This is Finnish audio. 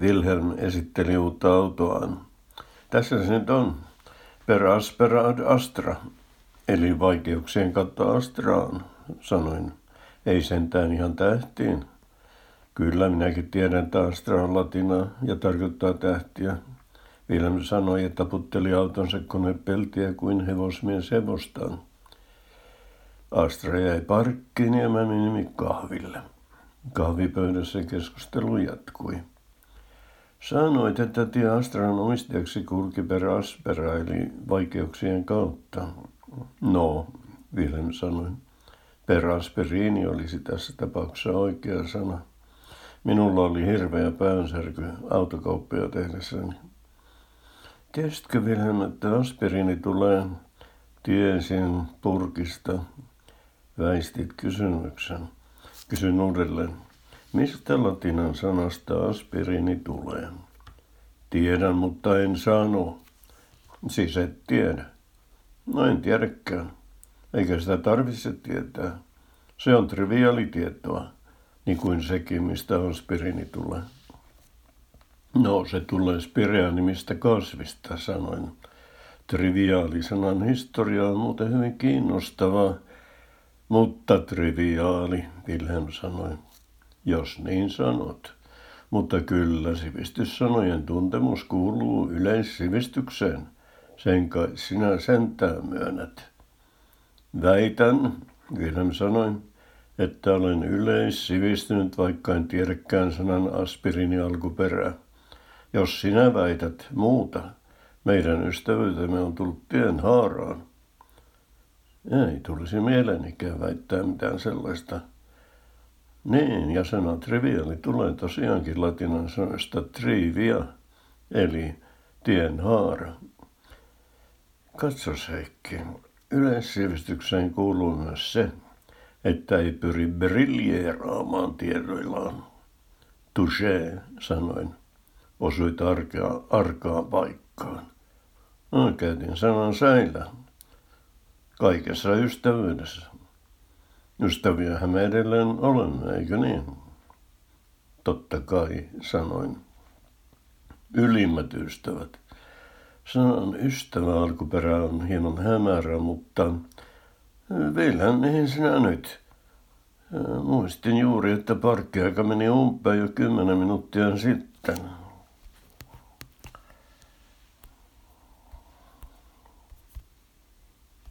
Wilhelm esitteli uutta autoaan. Tässä se nyt on. Per aspera ad astra, eli vaikeuksien kautta astraan, sanoin. Ei sentään ihan tähtiin. Kyllä, minäkin tiedän, että astra on latina ja tarkoittaa tähtiä. Wilhelm sanoi, että putteli autonsa konepeltiä kuin hevosmies hevostaan. Astra jäi parkkiin ja mä menin kahville. Kahvipöydässä keskustelu jatkui. Sanoit, että tie Astran omistajaksi kulki per aspera, eli vaikeuksien kautta. No, Wilhelm sanoi. Per asperiini olisi tässä tapauksessa oikea sana. Minulla oli hirveä päänsärky autokauppia tehdessäni. Tiesitkö Wilhelm, että aspiriini tulee? Tiesin purkista. Väistit kysymyksen. Kysyn uudelleen. Mistä latinan sanasta aspiriini tulee? Tiedän, mutta en sano. Siis et tiedä. No en tiedäkään. Eikä sitä tarvitse tietää. Se on triviaalitietoa, niin kuin sekin, mistä aspiriini tulee. No, se tulee spirea-nimistä kasvista, sanoin. Triviaalisanan historia on muuten hyvin kiinnostavaa, mutta triviaali, Wilhelm sanoi. Jos niin sanot. Mutta kyllä sivistyssanojen tuntemus kuuluu yleissivistykseen. Sen kai sinä sentään myönnät. Väitän, Wilhelm sanoi, että olen yleissivistynyt, vaikka en tiedäkään sanan aspiriini alkuperää. Jos sinä väität muuta, meidän ystävyytemme on tullut tien haaraan. Ei tulisi mieleenikään väittää mitään sellaista. Niin, ja sana triviaali tulee tosiaankin latinan sanasta trivia, eli tien haara. Katso Heikki, yleissivistykseen kuuluu myös se, että ei pyri briljeeraamaan tiedoillaan. Touché, sanoin, osui arkaa, arkaan paikkaan. No, käytin sanan säilä. Kaikessa ystävyydessä. Ystäviähän me edelleen olemme, eikö niin? Totta kai, sanoin. Ylimmät ystävät. Sanan ystävä alkuperä on hieman hämärä, mutta vielä mihin sinä nyt? Muistin juuri, että parkkiaika meni umpeen jo kymmenen minuuttia sitten.